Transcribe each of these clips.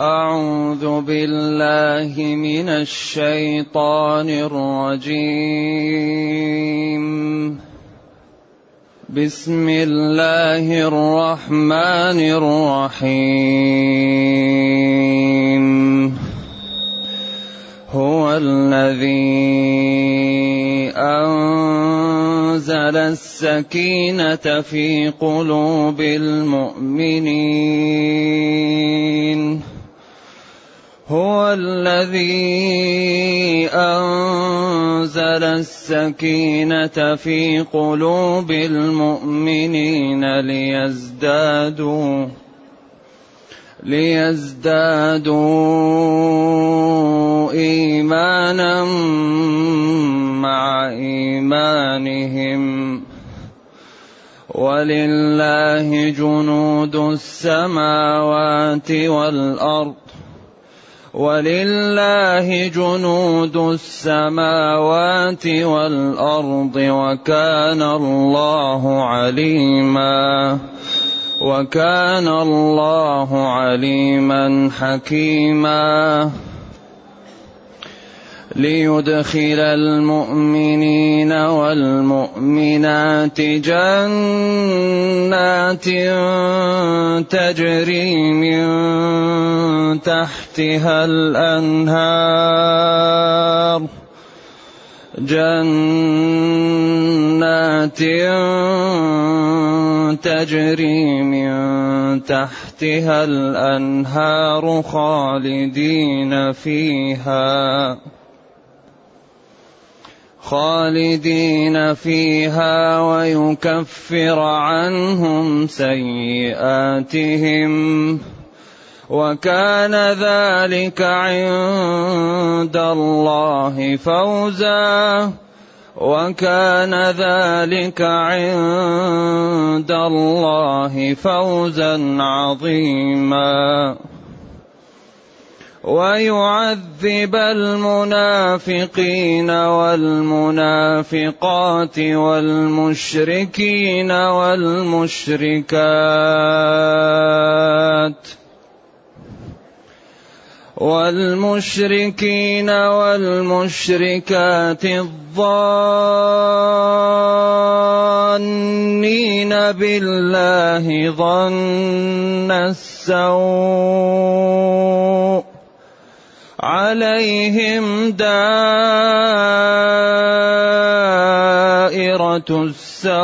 أعوذ بالله من الشيطان الرجيم. بسم الله الرحمن الرحيم. هو الذي أنزل السكينة في قلوب المؤمنين. هو الذي أنزل السكينة في قلوب المؤمنين ليزدادوا ليزدادوا إيمانا مع إيمانهم. ولله جنود السماوات والأرض. ولله جنود السماوات والأرض وكان الله عليما وكان الله عليما حكيما ليدخل المؤمنين والمؤمنات جنات تجري من تحتها الأنهار. جنات تجري من تحتها الأنهار خالدين فيها. خالدين فيها ويكفر عنهم سيئاتهم وكان ذلك عند الله فوزا وكان ذلك عند الله فوزا عظيما ويعذب المنافقين والمنافقات والمشركين والمشركات والمشركين والمشركات الظانين بالله ظن السوء عليهم دائرة السوء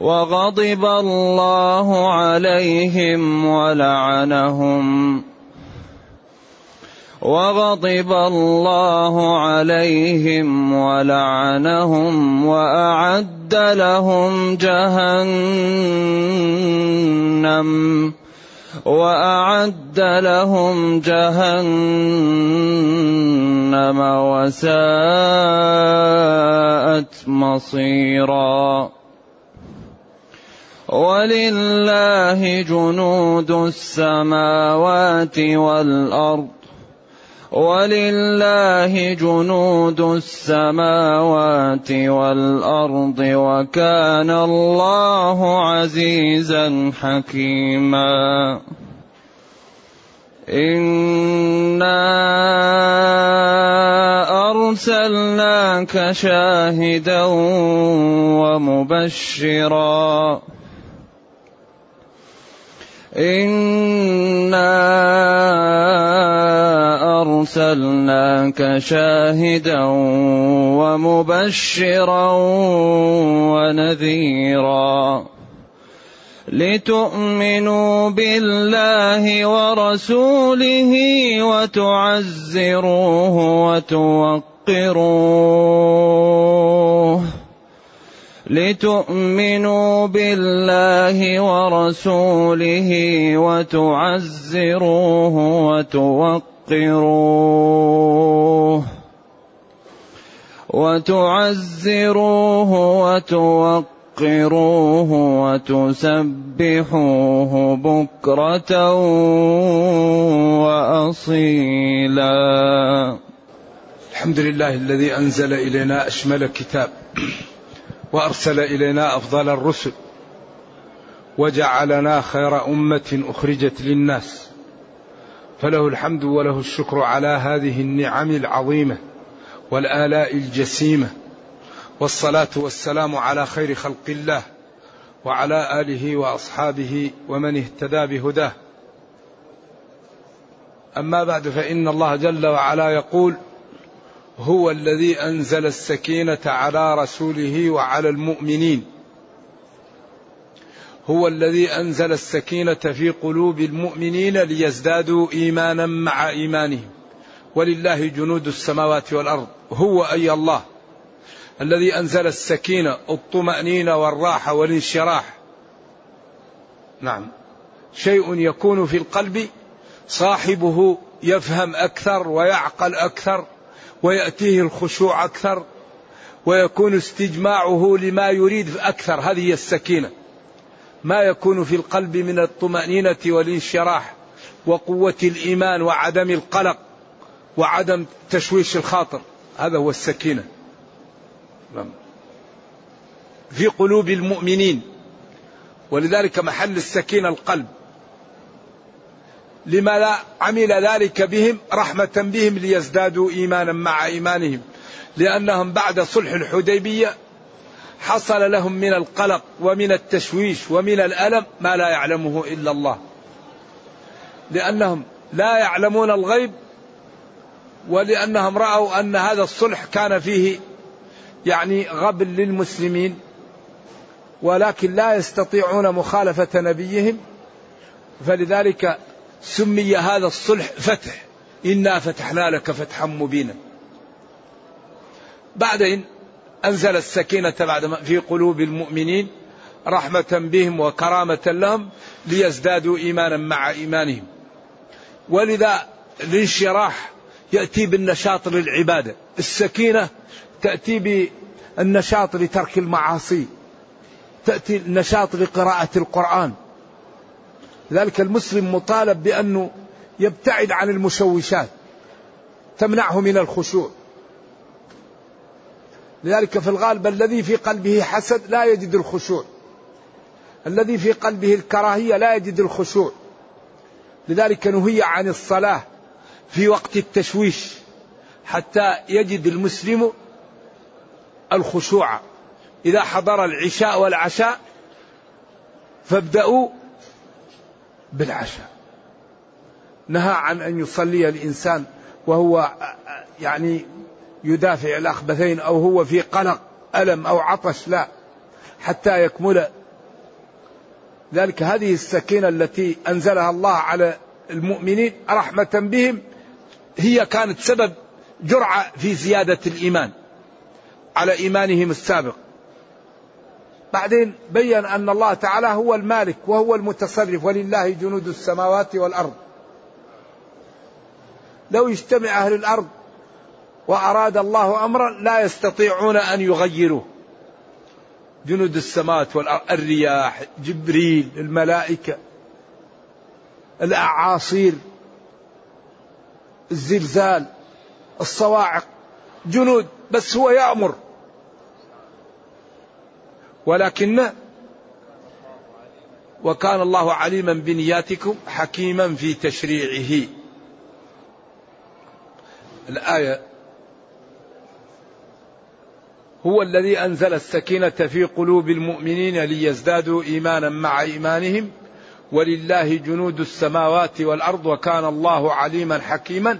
وغضب الله عليهم ولعنهم وغضب الله عليهم ولعنهم وأعد لهم جهنم وأعد لهم جهنم وساءت مصيرا. ولله جنود السماوات والأرض. ولله جنود السماوات والأرض وكان الله عزيزا حكيما. انا ارسلناك شاهدا ومبشرا انا ارسلناك شاهدا ومبشرا ونذيرا لتؤمنوا بالله ورسوله وتعزروه وتوقروه. لتؤمنوا بالله ورسوله وتعزروه وتوقروه. وتعزروه وتوقروه. وتسبحوه بكرة وأصيلا. الحمد لله الذي أنزل إلينا أشمل كتاب وأرسل إلينا أفضل الرسل وجعلنا خير أمة أخرجت للناس. فله الحمد وله الشكر على هذه النعم العظيمة والآلاء الجسيمة والصلاة والسلام على خير خلق الله وعلى آله وأصحابه ومن اهتدى بهداه. أما بعد فإن الله جل وعلا يقول هو الذي أنزل السكينة على رسوله وعلى المؤمنين. هو الذي أنزل السكينة في قلوب المؤمنين ليزدادوا إيمانا مع إيمانهم. ولله جنود السماوات والأرض. هو أي الله؟ الذي أنزل السكينه الطمأنينة والراحة والانشراح. نعم. شيء يكون في القلب صاحبه يفهم أكثر ويعقل أكثر ويأتيه الخشوع أكثر ويكون استجماعه لما يريد أكثر. هذه هي السكينة. ما يكون في القلب من الطمأنينة والانشراح وقوة الإيمان وعدم القلق وعدم تشويش الخاطر. هذا هو السكينة. في قلوب المؤمنين ولذلك محل السكينة القلب. لما لا عمل ذلك بهم رحمة بهم ليزدادوا إيمانا مع إيمانهم. لأنهم بعد صلح الحديبية حصل لهم من القلق ومن التشويش ومن الألم ما لا يعلمه إلا الله. لأنهم لا يعلمون الغيب ولأنهم رأوا أن هذا الصلح كان فيه يعني غبن للمسلمين ولكن لا يستطيعون مخالفة نبيهم فلذلك سمي هذا الصلح فتح. إنا فتحنا لك فتحا مبينا. بعدين أنزل السكينة بعد في قلوب المؤمنين رحمة بهم وكرامة لهم ليزدادوا إيمانا مع إيمانهم. ولذا الانشراح يأتي بالنشاط للعبادة. السكينة تأتي بالنشاط لترك المعاصي تأتي النشاط لقراءة القرآن. ذلك المسلم مطالب بأنه يبتعد عن المشوشات تمنعه من الخشوع. لذلك في الغالب الذي في قلبه حسد لا يجد الخشوع. الذي في قلبه الكراهية لا يجد الخشوع. لذلك نهي عن الصلاة في وقت التشويش حتى يجد المسلم الخشوع. إذا حضر العشاء والعشاء فابدأوا بالعشاء. نهى عن أن يصلي الإنسان وهو يعني يدافع الأخبثين أو هو في قلق ألم أو عطش لا حتى يكمل. ذلك هذه السكينة التي أنزلها الله على المؤمنين رحمة بهم هي كانت سبب جرعة في زيادة الإيمان. على إيمانهم السابق. بعدين بين أن الله تعالى هو المالك وهو المتصرف ولله جنود السماوات والأرض. لو يجتمع أهل الأرض وأراد الله أمرا لا يستطيعون أن يغيروه. جنود السماوات والأرض الرياح جبريل الملائكة الأعاصير الزلزال الصواعق جنود. بس هو يأمر. ولكن وكان الله عليما بنياتكم حكيما في تشريعه. الآية هو الذي أنزل السكينة في قلوب المؤمنين ليزدادوا إيمانا مع إيمانهم ولله جنود السماوات والأرض وكان الله عليما حكيما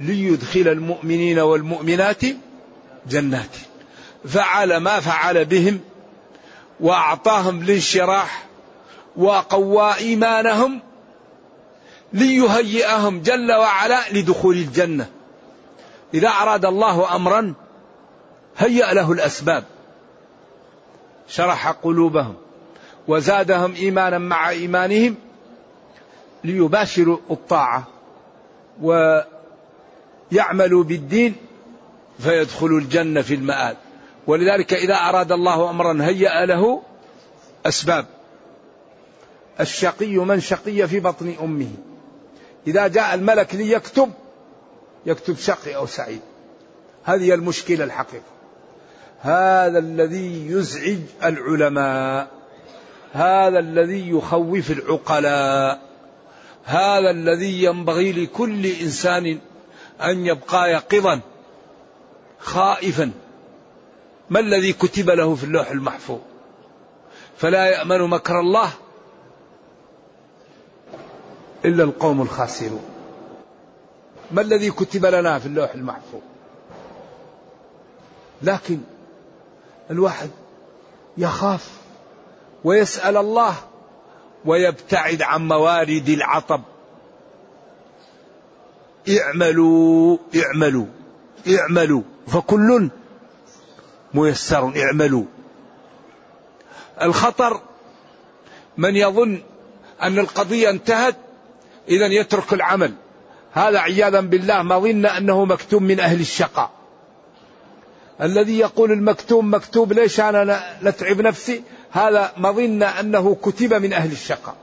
ليدخل المؤمنين والمؤمنات جنات. فعل ما فعل بهم وأعطاهم الانشراح وقوى إيمانهم ليهيئهم جل وعلا لدخول الجنة. إذا أراد الله امرا هيأ له الأسباب. شرح قلوبهم وزادهم ايمانا مع إيمانهم ليباشروا الطاعة ويعملوا بالدين فيدخلوا الجنة في المآل. ولذلك إذا أراد الله أمرا هيأ له أسباب. الشقي من شقي في بطن أمه. إذا جاء الملك ليكتب يكتب شقي أو سعيد. هذه المشكلة الحقيقة. هذا الذي يزعج العلماء. هذا الذي يخوف العقلاء. هذا الذي ينبغي لكل إنسان أن يبقى يقظا. خائفا. ما الذي كتب له في اللوح المحفوظ؟ فلا يأمن مكر الله إلا القوم الخاسرون. ما الذي كتب لنا في اللوح المحفوظ؟ لكن الواحد يخاف ويسأل الله ويبتعد عن موارد العطب. اعملوا اعملوا اعملوا. فكل ميسر اعملوا. الخطر من يظن أن القضية انتهت اذا يترك العمل. هذا عياذا بالله مظن أنه مكتوم من أهل الشقاء. الذي يقول المكتوم مكتوب ليش أنا نتعب نفسي؟ هذا مظن أنه كتب من أهل الشقاء.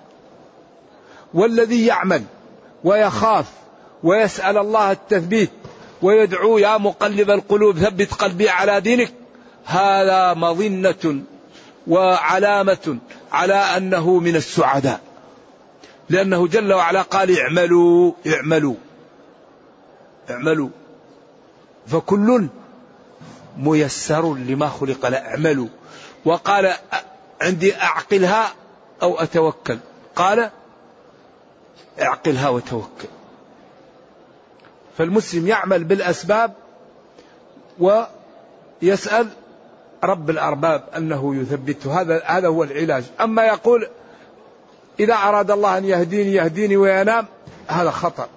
والذي يعمل ويخاف ويسأل الله التثبيت ويدعو يا مقلب القلوب ثبت قلبي على دينك. هذا مظنة وعلامة على أنه من السعداء. لأنه جل وعلا قال اعملوا اعملوا اعملوا. فكل ميسر لما خلق. له اعملوا. وقال عندي أعقلها أو أتوكل. قال اعقلها وتوكل. فالمسلم يعمل بالأسباب ويسأل رب الأرباب أنه يثبته هذا هذا هو العلاج. أما يقول إذا أراد الله أن يهديني يهديني وينام هذا خطأ.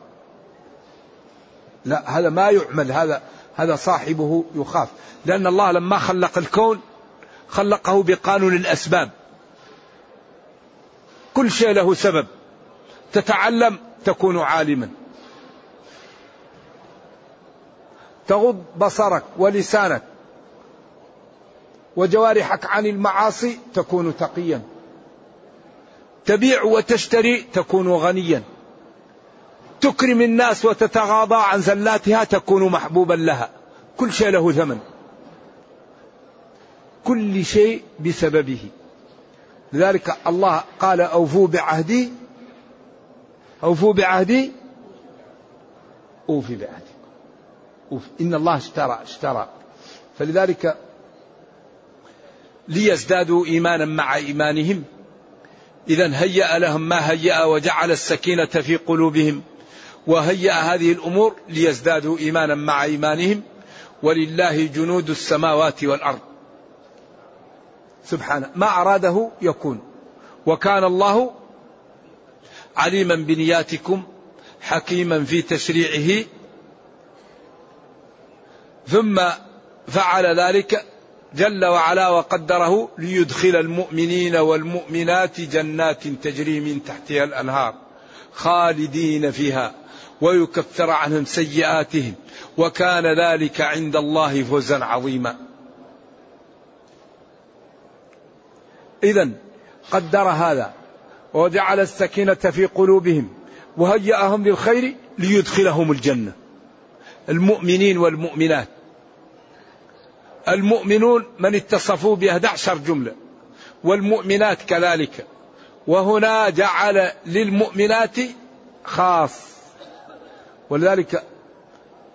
لا هذا ما يعمل. هذا هذا صاحبه يخاف. لأن الله لما خلق الكون خلقه بقانون الأسباب. كل شيء له سبب. تتعلم تكون عالما. تغض بصرك ولسانك وجوارحك عن المعاصي تكون تقيا. تبيع وتشتري تكون غنيا. تكرم الناس وتتغاضى عن زلاتها تكون محبوبا لها. كل شيء له ثمن. كل شيء بسببه. لذلك الله قال أوفوا بعهدي. أوفوا بعهدي. أوفي بعهدي. إن الله اشترى اشترى. فلذلك ليزدادوا إيمانا مع إيمانهم. إذا هيأ لهم ما هيأ وجعل السكينة في قلوبهم. وهيأ هذه الأمور ليزدادوا إيمانا مع إيمانهم. ولله جنود السماوات والأرض. سبحانه ما أراده يكون. وكان الله عليما بنياتكم حكيما في تشريعه ثم فعل ذلك جل وعلا وقدره ليدخل المؤمنين والمؤمنات جنات تجري من تحتها الأنهار خالدين فيها ويكفر عنهم سيئاتهم وكان ذلك عند الله فوزا عظيما. إذا قدر هذا وجعل السكينة في قلوبهم وهيأهم للخير ليدخلهم الجنة. المؤمنين والمؤمنات. المؤمنون من اتصفوا ب 11 جملة والمؤمنات كذلك. وهنا جعل للمؤمنات خاص. ولذلك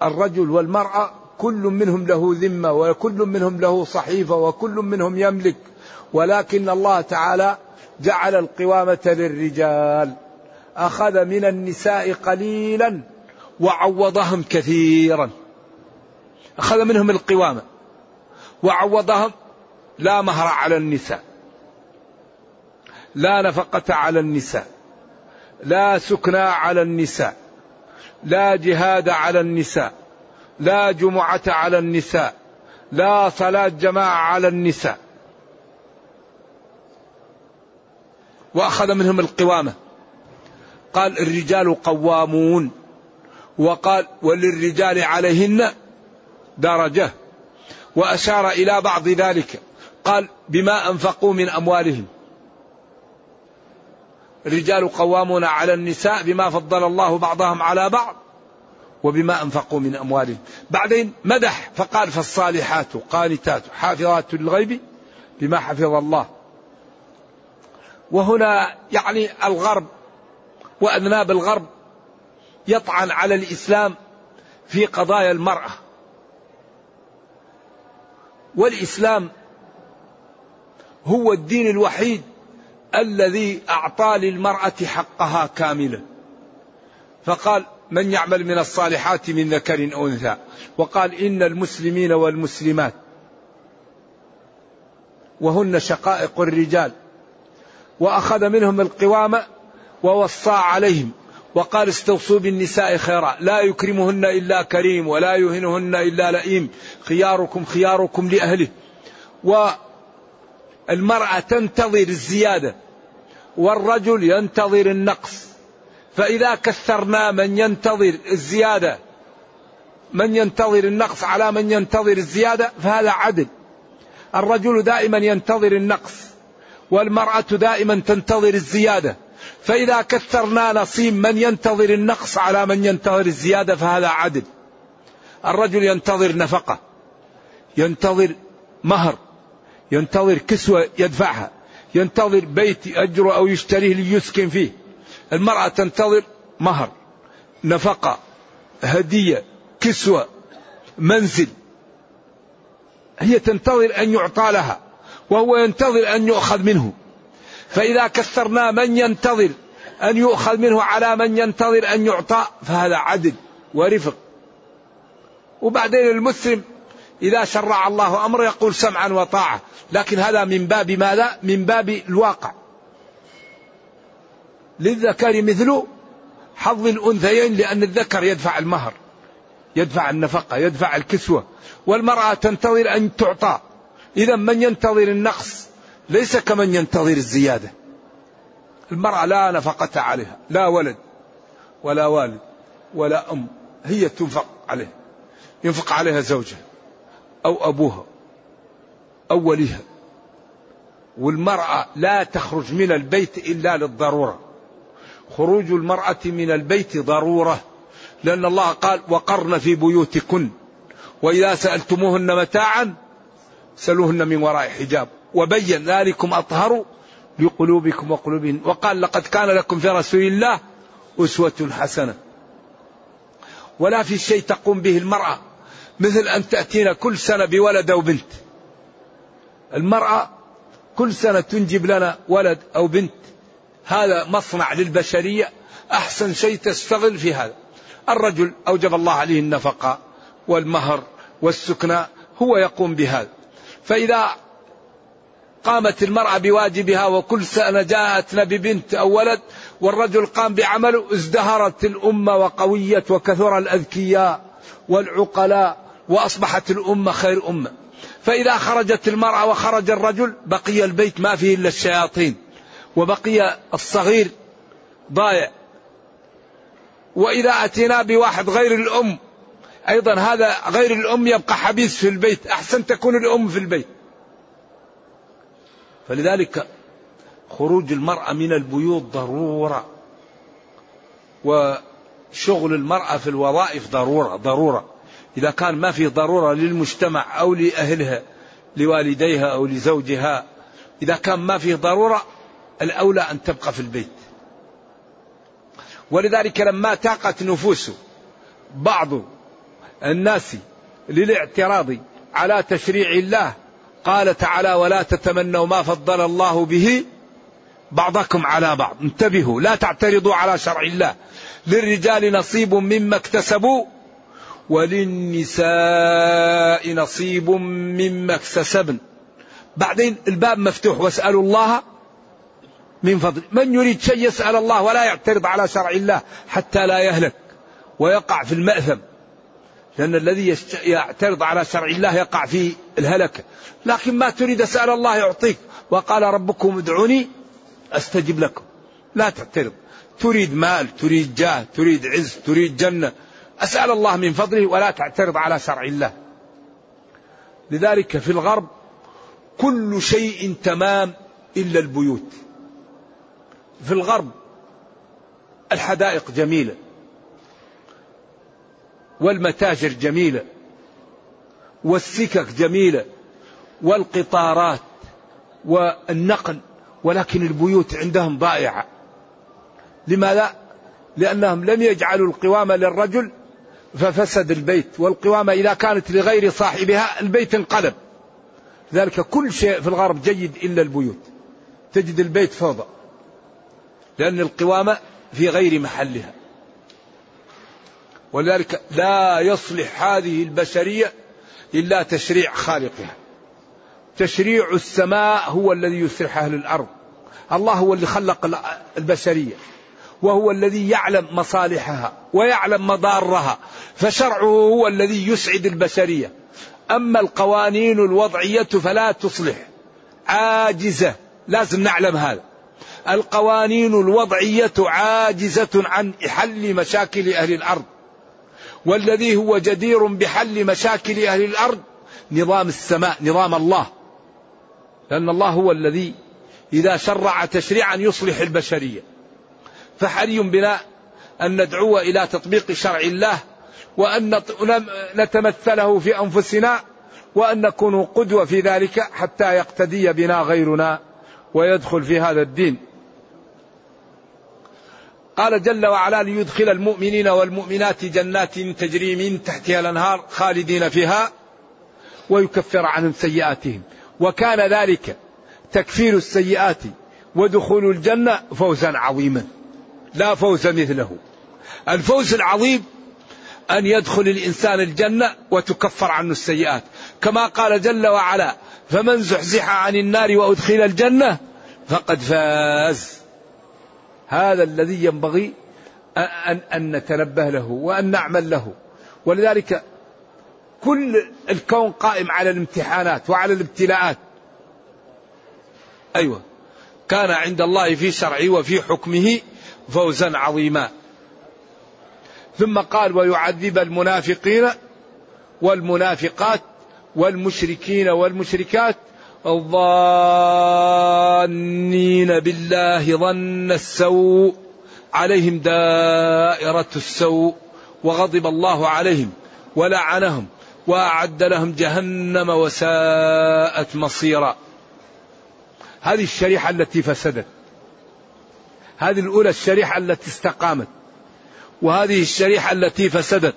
الرجل والمرأة كل منهم له ذمة وكل منهم له صحيفة وكل منهم يملك. ولكن الله تعالى جعل القوامة للرجال. أخذ من النساء قليلا وعوضهم كثيرا. أخذ منهم القوامة. وعوضهم لا مهر على النساء لا نفقة على النساء لا سكنى على النساء لا جهاد على النساء لا جمعة على النساء لا صلاة جماعة على النساء. وأخذ منهم القوامة. قال الرجال قوامون. وقال وللرجال عليهن درجة. وأشار إلى بعض ذلك. قال بما أنفقوا من أموالهم. الرجال قوامون على النساء بما فضل الله بعضهم على بعض وبما أنفقوا من أموالهم. بعدين مدح فقال فالصالحات قانتات حافظات للغيب بما حفظ الله. وهنا يعني الغرب وأذناب الغرب يطعن على الإسلام في قضايا المرأة. والإسلام هو الدين الوحيد الذي أعطى للمرأة حقها كاملا. فقال من يعمل من الصالحات من ذكر أو أنثى؟ وقال إن المسلمين والمسلمات. وهن شقائق الرجال. وأخذ منهم القوامة ووصى عليهم. وقال استوصوا بالنساء خيرا. لا يكرمهن إلا كريم ولا يهنهن إلا لئيم. خياركم خياركم لأهله. والمرأة تنتظر الزيادة والرجل ينتظر النقص. فإذا كثرنا من ينتظر الزيادة من ينتظر النقص على من ينتظر الزيادة فهذا عدل. الرجل دائما ينتظر النقص والمرأة دائما تنتظر الزيادة. فإذا كثرنا نصيب من ينتظر النقص على من ينتظر الزيادة فهذا عدل. الرجل ينتظر نفقة ينتظر مهر ينتظر كسوة يدفعها ينتظر بيت يأجره أو يشتريه ليسكن فيه. المرأة تنتظر مهر نفقة هدية كسوة منزل. هي تنتظر أن يعطى لها وهو ينتظر أن يؤخذ منه. فإذا كثرنا من ينتظر أن يؤخذ منه على من ينتظر أن يعطى فهذا عدل ورفق. وبعدين المسلم إذا شرع الله أمر يقول سمعا وطاعة. لكن هذا من باب ماذا؟ من باب الواقع. للذكر مثل حظ الأنثيين لأن الذكر يدفع المهر يدفع النفقة يدفع الكسوة. والمرأة تنتظر أن تعطى. إذا من ينتظر النقص؟ ليس كمن ينتظر الزيادة. المرأة لا نفقة عليها لا ولد ولا والد ولا أم هي تنفق عليها ينفق عليها زوجها أو أبوها أو وليها والمرأة لا تخرج من البيت إلا للضرورة. خروج المرأة من البيت ضرورة لأن الله قال وقرن في بيوتكن وإذا سألتموهن متاعا سلوهن من وراء حجاب. وبين ذلكم أطهر لقلوبكم وقلوبهن وقال لقد كان لكم في رسول الله أسوة حسنة. ولا في شيء تقوم به المرأة مثل أن تأتينا كل سنة بولد أو بنت. المرأة كل سنة تنجب لنا ولد أو بنت. هذا مصنع للبشرية. أحسن شيء تستغل في هذا. الرجل أوجب الله عليه النفقة والمهر والسكنى هو يقوم بهذا. فإذا قامت المرأة بواجبها وكل سنة جاءتنا ببنت أو ولد والرجل قام بعمله ازدهرت الأمة وقويت وكثر الأذكياء والعقلاء وأصبحت الأمة خير أمة. فإذا خرجت المرأة وخرج الرجل بقي البيت ما فيه إلا الشياطين وبقي الصغير ضايع. وإذا أتينا بواحد غير الأم أيضا هذا غير الأم يبقى حبيس في البيت أحسن تكون الأم في البيت. فلذلك خروج المرأة من البيوت ضرورة وشغل المرأة في الوظائف ضرورة ضرورة. إذا كان ما في ضرورة للمجتمع أو لأهلها لوالديها أو لزوجها إذا كان ما في ضرورة الأولى أن تبقى في البيت. ولذلك لما تاقت نفوس بعض الناس للاعتراض على تشريع الله قال تعالى ولا تتمنوا ما فضل الله به بعضكم على بعض. انتبهوا لا تعترضوا على شرع الله. للرجال نصيب مما اكتسبوا وللنساء نصيب مما اكتسبن. بعدين الباب مفتوح واسألوا الله من فضل. من يريد شيء يسأل الله ولا يعترض على شرع الله حتى لا يهلك ويقع في المأثم. لأن الذي يعترض على شرع الله يقع في الهلكة لكن ما تريد أسأل الله يعطيك. وقال ربكم ادعوني أستجب لكم. لا تعترض. تريد مال تريد جاه تريد عز تريد جنة. أسأل الله من فضله ولا تعترض على شرع الله. لذلك في الغرب كل شيء تمام إلا البيوت. في الغرب الحدائق جميلة. والمتاجر جميلة والسكك جميلة والقطارات والنقل ولكن البيوت عندهم ضائعة. لماذا؟ لأنهم لم يجعلوا القوامة للرجل ففسد البيت والقوامة إذا كانت لغير صاحبها البيت انقلب. ذلك كل شيء في الغرب جيد إلا البيوت. تجد البيت فوضى لأن القوامة في غير محلها. ولذلك لا يصلح هذه البشرية إلا تشريع خالقها. تشريع السماء هو الذي يصلح أهل الأرض. الله هو اللي خلق البشرية. وهو الذي يعلم مصالحها ويعلم مضارها. فشرعه هو الذي يسعد البشرية. أما القوانين الوضعية فلا تصلح. عاجزة. لازم نعلم هذا. القوانين الوضعية عاجزة عن حل مشاكل أهل الأرض. والذي هو جدير بحل مشاكل أهل الأرض نظام السماء نظام الله. لأن الله هو الذي إذا شرع تشريعا يصلح البشرية. فحري بنا أن ندعو إلى تطبيق شرع الله وأن نتمثله في أنفسنا وأن نكون قدوة في ذلك حتى يقتدي بنا غيرنا ويدخل في هذا الدين. قال جل وعلا ليدخل المؤمنين والمؤمنات جنات تجري من تحتها الأنهار خالدين فيها ويكفر عنهم سيئاتهم. وكان ذلك تكفير السيئات ودخول الجنة فوزا عظيما. لا فوز مثله. الفوز العظيم أن يدخل الإنسان الجنة وتكفر عنه السيئات. كما قال جل وعلا فمن زحزح عن النار وأدخل الجنة فقد فاز. هذا الذي ينبغي أن, أن نتنبه له وأن نعمل له. ولذلك كل الكون قائم على الامتحانات وعلى الابتلاءات. أيوة. كان عند الله في شرعه وفي حكمه فوزا عظيما. ثم قال ويعذب المنافقين والمنافقات والمشركين والمشركات الظانين بالله ظن السوء عليهم دائرة السوء وغضب الله عليهم ولعنهم وأعد لهم جهنم وساءت مصيرا. هذه الشريحة التي فسدت هذه الأولى الشريحة التي استقامت وهذه الشريحة التي فسدت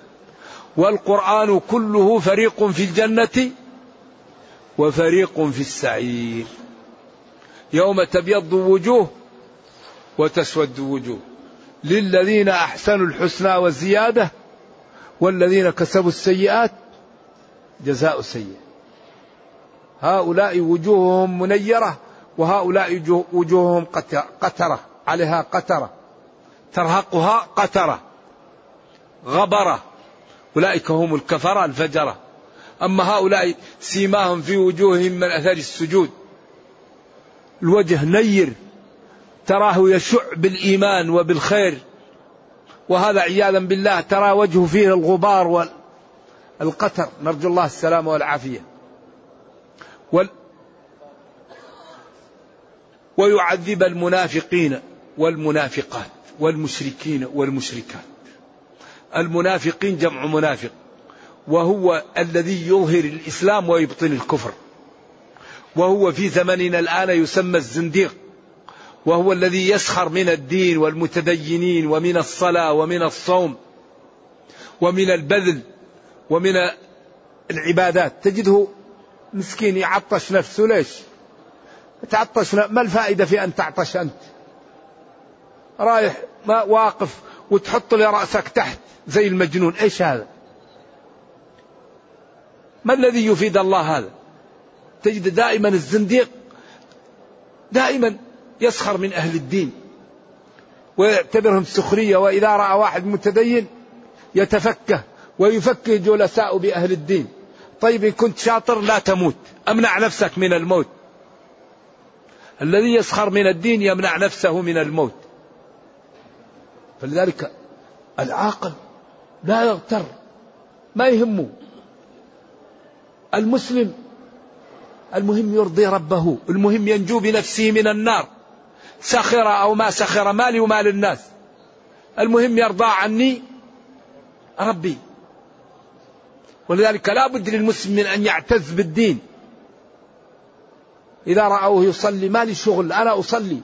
والقرآن كله فريق في الجنة وفريق في السعير. يوم تبيض وجوه وتسود وجوه للذين أحسنوا الحسنى والزيادة والذين كسبوا السيئات جزاء سيئه هؤلاء وجوههم منيرة وهؤلاء وجوههم قترة. عليها قترة. ترهقها قترة. غبرة. أولئك هم الكفرة الفجرة. أما هؤلاء سيماهم في وجوههم من أثر السجود. الوجه نير تراه يشع بالإيمان وبالخير. وهذا عياذا بالله ترى وجهه فيه الغبار والقتر. نرجو الله السلامة والعافية. وال ويعذب المنافقين والمنافقات والمشركين والمشركات. المنافقين جمع منافق. وهو الذي يظهر الإسلام ويبطن الكفر. وهو في زمننا الآن يسمى الزنديق. وهو الذي يسخر من الدين والمتدينين ومن الصلاة ومن الصوم ومن البذل ومن العبادات. تجده مسكين يعطش نفسه. ليش؟ تعطش ما الفائدة في أن تعطش أنت؟ رايح ما واقف وتحط لي رأسك تحت زي المجنون. إيش هذا؟ ما الذي يفيد الله هذا؟ تجد دائما الزنديق دائما يسخر من أهل الدين ويعتبرهم سخرية وإذا رأى واحد متدين يتفكه ويفكه جلساء بأهل الدين. طيب إن كنت شاطر لا تموت أمنع نفسك من الموت. الذي يسخر من الدين يمنع نفسه من الموت. فلذلك العاقل لا يغتر ما يهمه. المسلم المهم يرضي ربه المهم ينجو بنفسه من النار سخر أو ما سخر مالي ومال الناس. المهم يرضى عني ربي. ولذلك لا بد للمسلم من أن يعتز بالدين. إذا رأوه يصلي ما لي شغل أنا أصلي.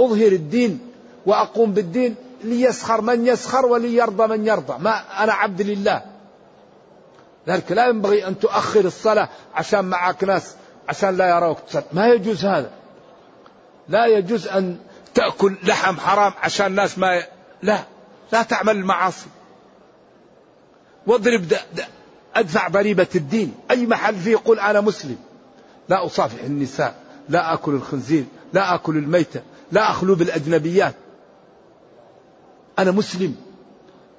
أظهر الدين وأقوم بالدين ليسخر من يسخر وليرضى من يرضى. ما أنا عبد لله. ذلك لا ينبغي أن تؤخر الصلاة عشان معك ناس عشان لا يروك تصلي. ما يجوز هذا. لا يجوز أن تأكل لحم حرام عشان الناس ما ي... لا. لا تعمل المعاصي. واضرب دا دا أدفع ضريبة الدين. أي محل فيه؟ يقول أنا مسلم. لا أصافح النساء. لا أكل الخنزير. لا أكل الميتة. لا أخلو بالأجنبيات. أنا مسلم.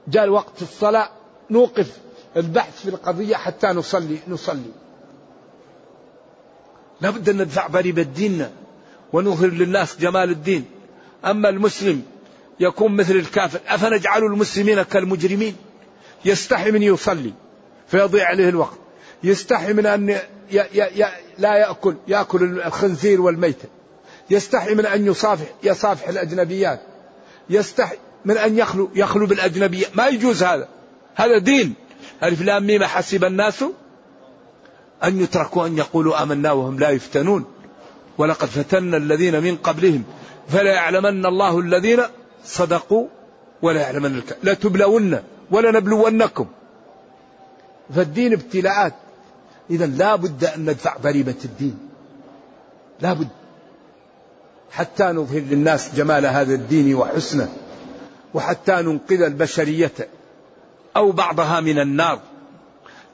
جاء وقت الصلاة نوقف. البحث في القضية حتى نصلي نصلي. لابد أن ندفع ضريبة ديننا ونظهر للناس جمال الدين. أما المسلم يكون مثل الكافر أفنجعل المسلمين كالمجرمين؟ يستحي من يصلي فيضيع عليه الوقت. يستحي من أن ي ي ي لا يأكل يأكل الخنزير والميتة يستحي من أن يصافح يصافح الأجنبيات. يستحي من أن يخلو يخلو بالأجنبية. ما يجوز هذا. هذا دين. ألف لام ميم حسب الناس أن يتركوا أن يقولوا آمنا وهم لا يفتنون. ولقد فتنا الذين من قبلهم فلا يعلمن الله الذين صدقوا ولا يعلمن لا تبلون ولا نبلونكم فالدين ابتلاءات. إذا لا بد أن ندفع ضريبة الدين. لا بد. حتى نظهر للناس جمال هذا الدين وحسنه وحتى ننقذ البشرية. أو بعضها من النار.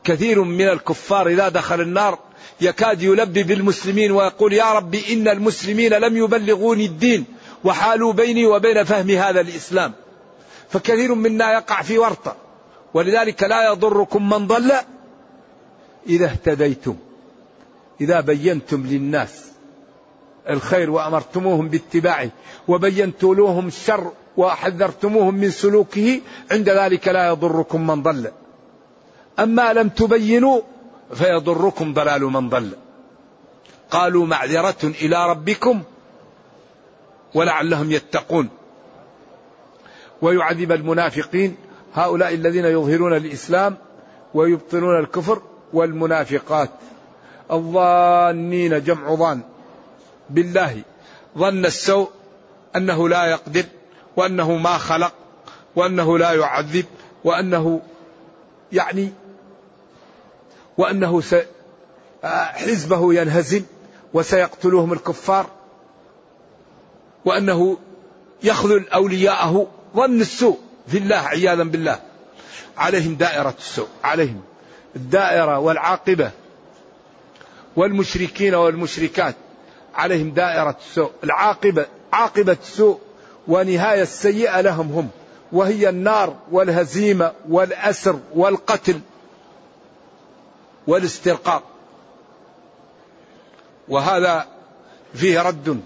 كثير من الكفار إذا دخل النار يكاد يلبي بالمسلمين ويقول يا رب إن المسلمين لم يبلغوني الدين وحالوا بيني وبين فهم هذا الإسلام. فكثير منا يقع في ورطة. ولذلك لا يضركم من ضل إذا اهتديتم. إذا بينتم للناس الخير وأمرتموهم باتباعه وبينت لهم الشر وحذرتموهم من سلوكه عند ذلك لا يضركم من ضل. أما لم تبينوا فيضركم ضلال من ضل. قالوا معذرة إلى ربكم ولعلهم يتقون. ويعذب المنافقين هؤلاء الذين يظهرون الإسلام ويبطنون الكفر والمنافقات. الظانين جمع ظان. بالله ظن السوء أنه لا يقدر. وأنه ما خلق وأنه لا يعذب وأنه يعني وأنه س... حزبه ينهزم وسيقتلهم الكفار وأنه يخذل أولياءه ظن السوء في الله عياذا بالله. عليهم دائرة السوء عليهم الدائرة والعاقبة والمشركين والمشركات عليهم دائرة السوء العاقبة عاقبة السوء. ونهاية السيئة لهم هم. وهي النار والهزيمة والأسر والقتل والاسترقاق. وهذا فيه رد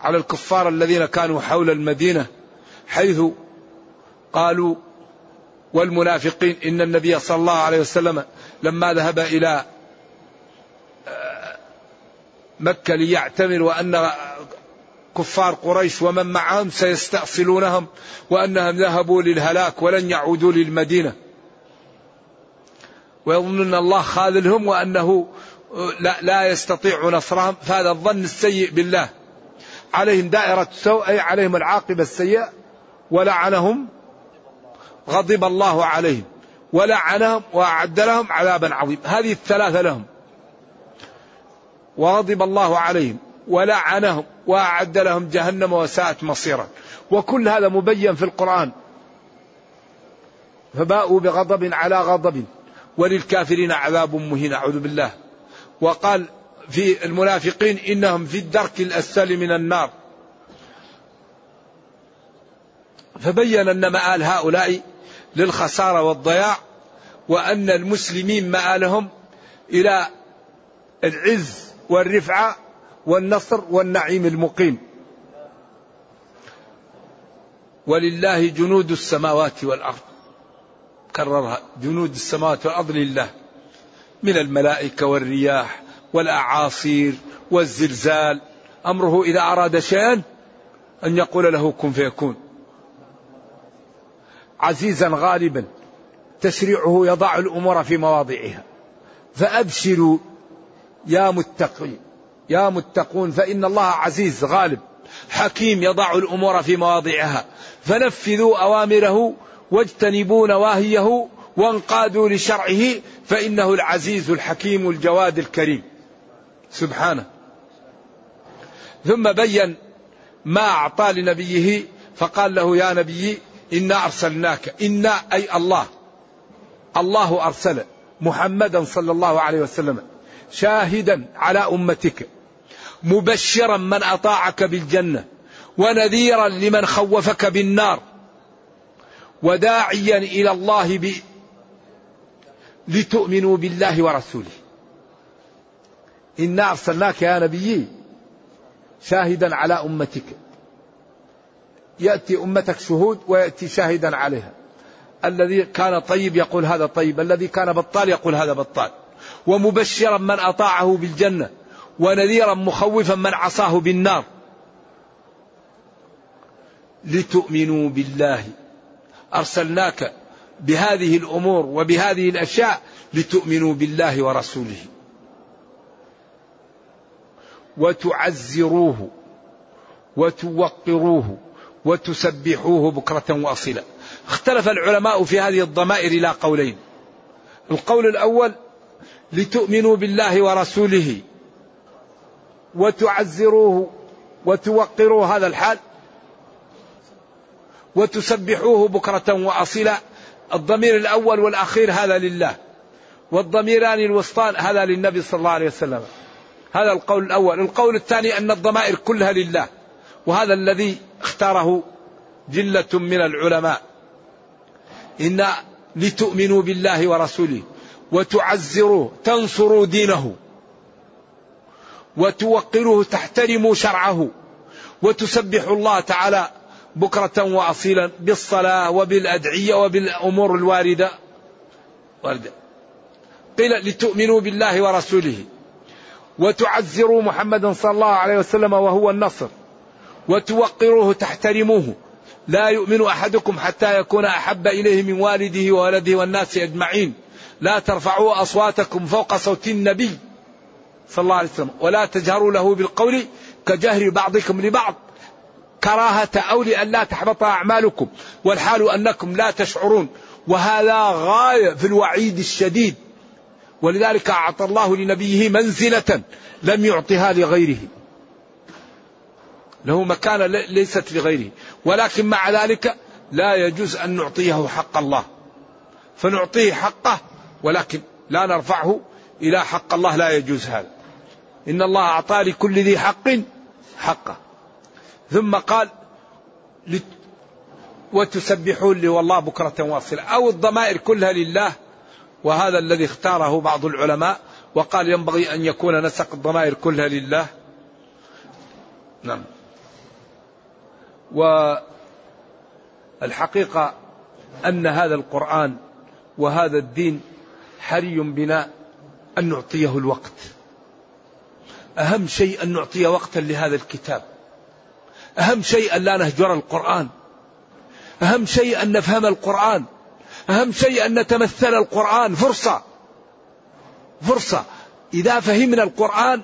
على الكفار الذين كانوا حول المدينة حيث قالوا والمنافقين إن النبي صلى الله عليه وسلم لما ذهب إلى مكة ليعتمر وأن كفار قريش ومن معهم سيستأصلونهم وأنهم ذهبوا للهلاك ولن يعودوا للمدينة. ويظنون الله خاذلهم وأنه لا, لا يستطيع نصرهم فهذا الظن السيء بالله. عليهم دائرة السوء أي عليهم العاقبة السيئة ولعنهم غضب الله عليهم ولعنهم وأعد لهم عذابا عظيما. هذه الثلاثة لهم. وغضب الله عليهم. ولعنهم وأعد لهم جهنم وساءت مصيرا. وكل هذا مبين في القرآن. فباءوا بغضب على غضب. وللكافرين عذاب مهين أعوذ بالله. وقال في المنافقين إنهم في الدرك الأسفل من النار. فبين أن مآل هؤلاء للخسارة والضياع وأن المسلمين مآلهم إلى العز والرفعة والنصر والنعيم المقيم. ولله جنود السماوات والأرض. كررها. جنود السماوات والأرض لله. من الملائكة والرياح والأعاصير والزلزال. أمره إذا أراد شيئا أن يقول له كن فيكون. عزيزا غالبا تشريعه يضع الأمور في مواضعها. فأبشروا يا متقي يا متقون فإن الله عزيز غالب حكيم يضع الأمور في مواضعها. فنفذوا أوامره واجتنبوا نواهيه وانقادوا لشرعه فإنه العزيز الحكيم الجواد الكريم. سبحانه. ثم بين ما أعطى لنبيه فقال له يا نبي إنا أرسلناك. إنا أي الله. الله أرسل محمدا صلى الله عليه وسلم. شاهدا على أمتك. مبشرا من أطاعك بالجنة ونذيرا لمن خوفك بالنار وداعيا إلى الله ب... لتؤمنوا بالله ورسوله. إنا أرسلناك يا نبي شاهدا على أمتك. يأتي أمتك شهود ويأتي شاهدا عليها. الذي كان طيب يقول هذا طيب الذي كان بطال يقول هذا بطال. ومبشرا من أطاعه بالجنة ونذيرا مخوفا من عصاه بالنار. لتؤمنوا بالله. أرسلناك بهذه الأمور وبهذه الأشياء لتؤمنوا بالله ورسوله. وتعزروه وتوقروه وتسبحوه بكرة وأصيلا. اختلف العلماء في هذه الضمائر إلى قولين. القول الأول لتؤمنوا بالله ورسوله وتعزروه وتوقروه هذا الحال وتسبحوه بكرة وأصيلا. الضمير الأول والأخير هذا لله والضميران الوسطان هذا للنبي صلى الله عليه وسلم. هذا القول الأول. القول الثاني أن الضمائر كلها لله وهذا الذي اختاره جلة من العلماء. إن لتؤمنوا بالله ورسوله. وتعزروه تنصروا دينه. وتوقروه تحترموا شرعه. وتسبحوا الله تعالى بكرة وأصيلا بالصلاة وبالأدعية وبالأمور الواردة. واردة. قيل لتؤمنوا بالله ورسوله. وتعزروا محمدا صلى الله عليه وسلم وهو النصر. وتوقروه تحترموه. لا يؤمن أحدكم حتى يكون أحب إليه من والده وولده والناس أجمعين. لا ترفعوا أصواتكم فوق صوت النبي صلى الله عليه وسلم ولا تجهروا له بالقول كجهر بعضكم لبعض. كراهة أو لئلا تحبط أعمالكم والحال أنكم لا تشعرون. وهذا غاية في الوعيد الشديد. ولذلك أعطى الله لنبيه منزلة لم يعطها لغيره. له مكانة ليست لغيره. ولكن مع ذلك لا يجوز أن نعطيه حق الله. فنعطيه حقه ولكن لا نرفعه إلى حق الله لا يجوز هذا. إن الله أعطى لكل ذي حق حقه. ثم قال وتسبحون لي والله بكرة واصلة أو الضمائر كلها لله. وهذا الذي اختاره بعض العلماء. وقال ينبغي أن يكون نسق الضمائر كلها لله. نعم. والحقيقة أن هذا القرآن وهذا الدين حري بنا أن نعطيه الوقت. أهم شيء أن نعطي وقتا لهذا الكتاب. أهم شيء أن لا نهجر القرآن. أهم شيء أن نفهم القرآن. أهم شيء أن نتمثل القرآن. فرصة. فرصة. إذا فهمنا القرآن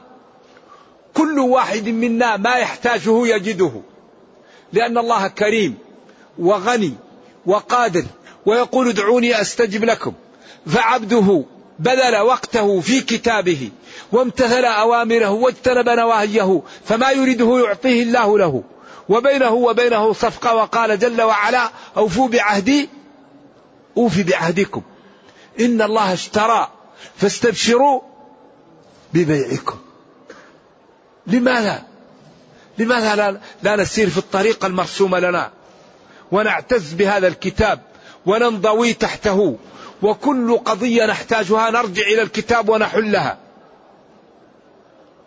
كل واحد منا ما يحتاجه يجده. لأن الله كريم وغني وقادر ويقول ادعوني أستجب لكم. فعبده بذل وقته في كتابه وامتثل أوامره واجتنب نواهيه فما يريده يعطيه الله له. وبينه وبينه صفقة وقال جل وعلا أوفوا بعهدي أوفي بعهدكم. إن الله اشترى فاستبشروا ببيعكم. لماذا؟ لماذا لا, لا نسير في الطريق المرسومة لنا ونعتز بهذا الكتاب وننضوي تحته وكل قضية نحتاجها نرجع إلى الكتاب ونحلها.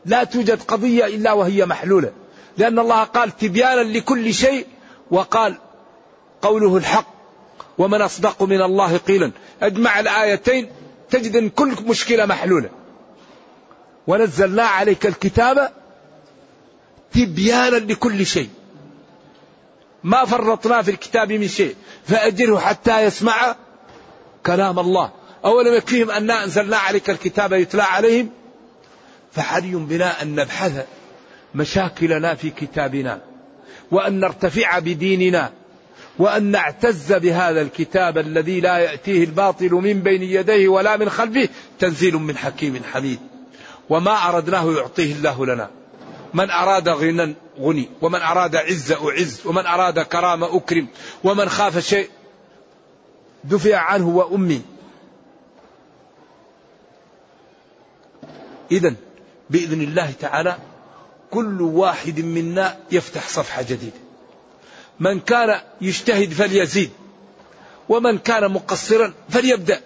لا توجد قضية إلا وهي محلولة. لأن الله قال تبيانا لكل شيء وقال قوله الحق ومن أصدق من الله قيلا. أجمع الآيتين تجد أن كل مشكلة محلولة. ونزلنا عليك الكتاب تبيانا لكل شيء. ما فرطنا في الكتاب من شيء فأجره حتى يسمع كلام الله. أولم يكفيهم أن أنزلنا عليك الكتاب يتلى عليهم؟ فحري بنا أن نبحث مشاكلنا في كتابنا وأن نرتفع بديننا وأن نعتز بهذا الكتاب الذي لا يأتيه الباطل من بين يديه ولا من خلفه تنزيل من حكيم حميد. وما أردناه يعطيه الله لنا. من أراد غنى غني ومن أراد عز أعز ومن أراد كرامة أكرم ومن خاف شيء دفع عنه وأمي. إذا بإذن الله تعالى كل واحد منا يفتح صفحة جديدة. من كان يجتهد فليزيد ومن كان مقصرا فليبدأ.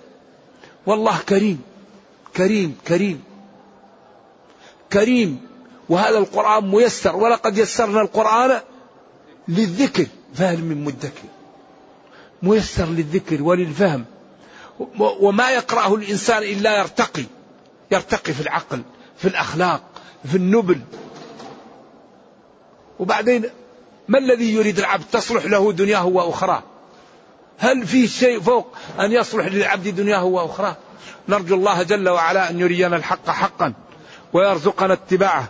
والله كريم كريم كريم كريم. وهذا القرآن ميسر ولقد يسرنا القرآن للذكر. فهل من مدكر؟ ميسر للذكر وللفهم. وما يقرأه الإنسان إلا يرتقي. يرتقي في العقل في الأخلاق في النبل. وبعدين ما الذي يريد العبد؟ تصلح له دنياه وأخراه. هل في شيء فوق أن يصلح للعبد دنياه وأخراه؟ نرجو الله جل وعلا أن يرينا الحق حقا ويرزقنا اتباعه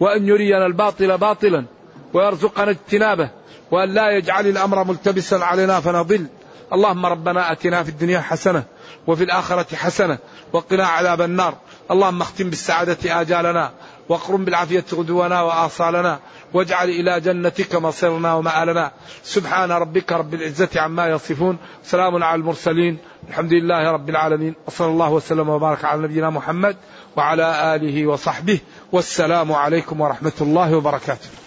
وأن يرينا الباطل باطلا ويرزقنا اجتنابه. وأن لا يجعل الأمر ملتبسا علينا فنضل. اللهم ربنا أتنا في الدنيا حسنة وفي الآخرة حسنة وقنا عذاب النار. اللهم اختم بالسعادة آجالنا واقرم بالعافية غدونا وآصالنا واجعل إلى جنتك مصيرنا ومآلنا. سبحان ربك رب العزة عما يصفون. سلام على المرسلين. الحمد لله رب العالمين. وصلى الله وسلم وبارك على نبينا محمد وعلى آله وصحبه. والسلام عليكم ورحمة الله وبركاته.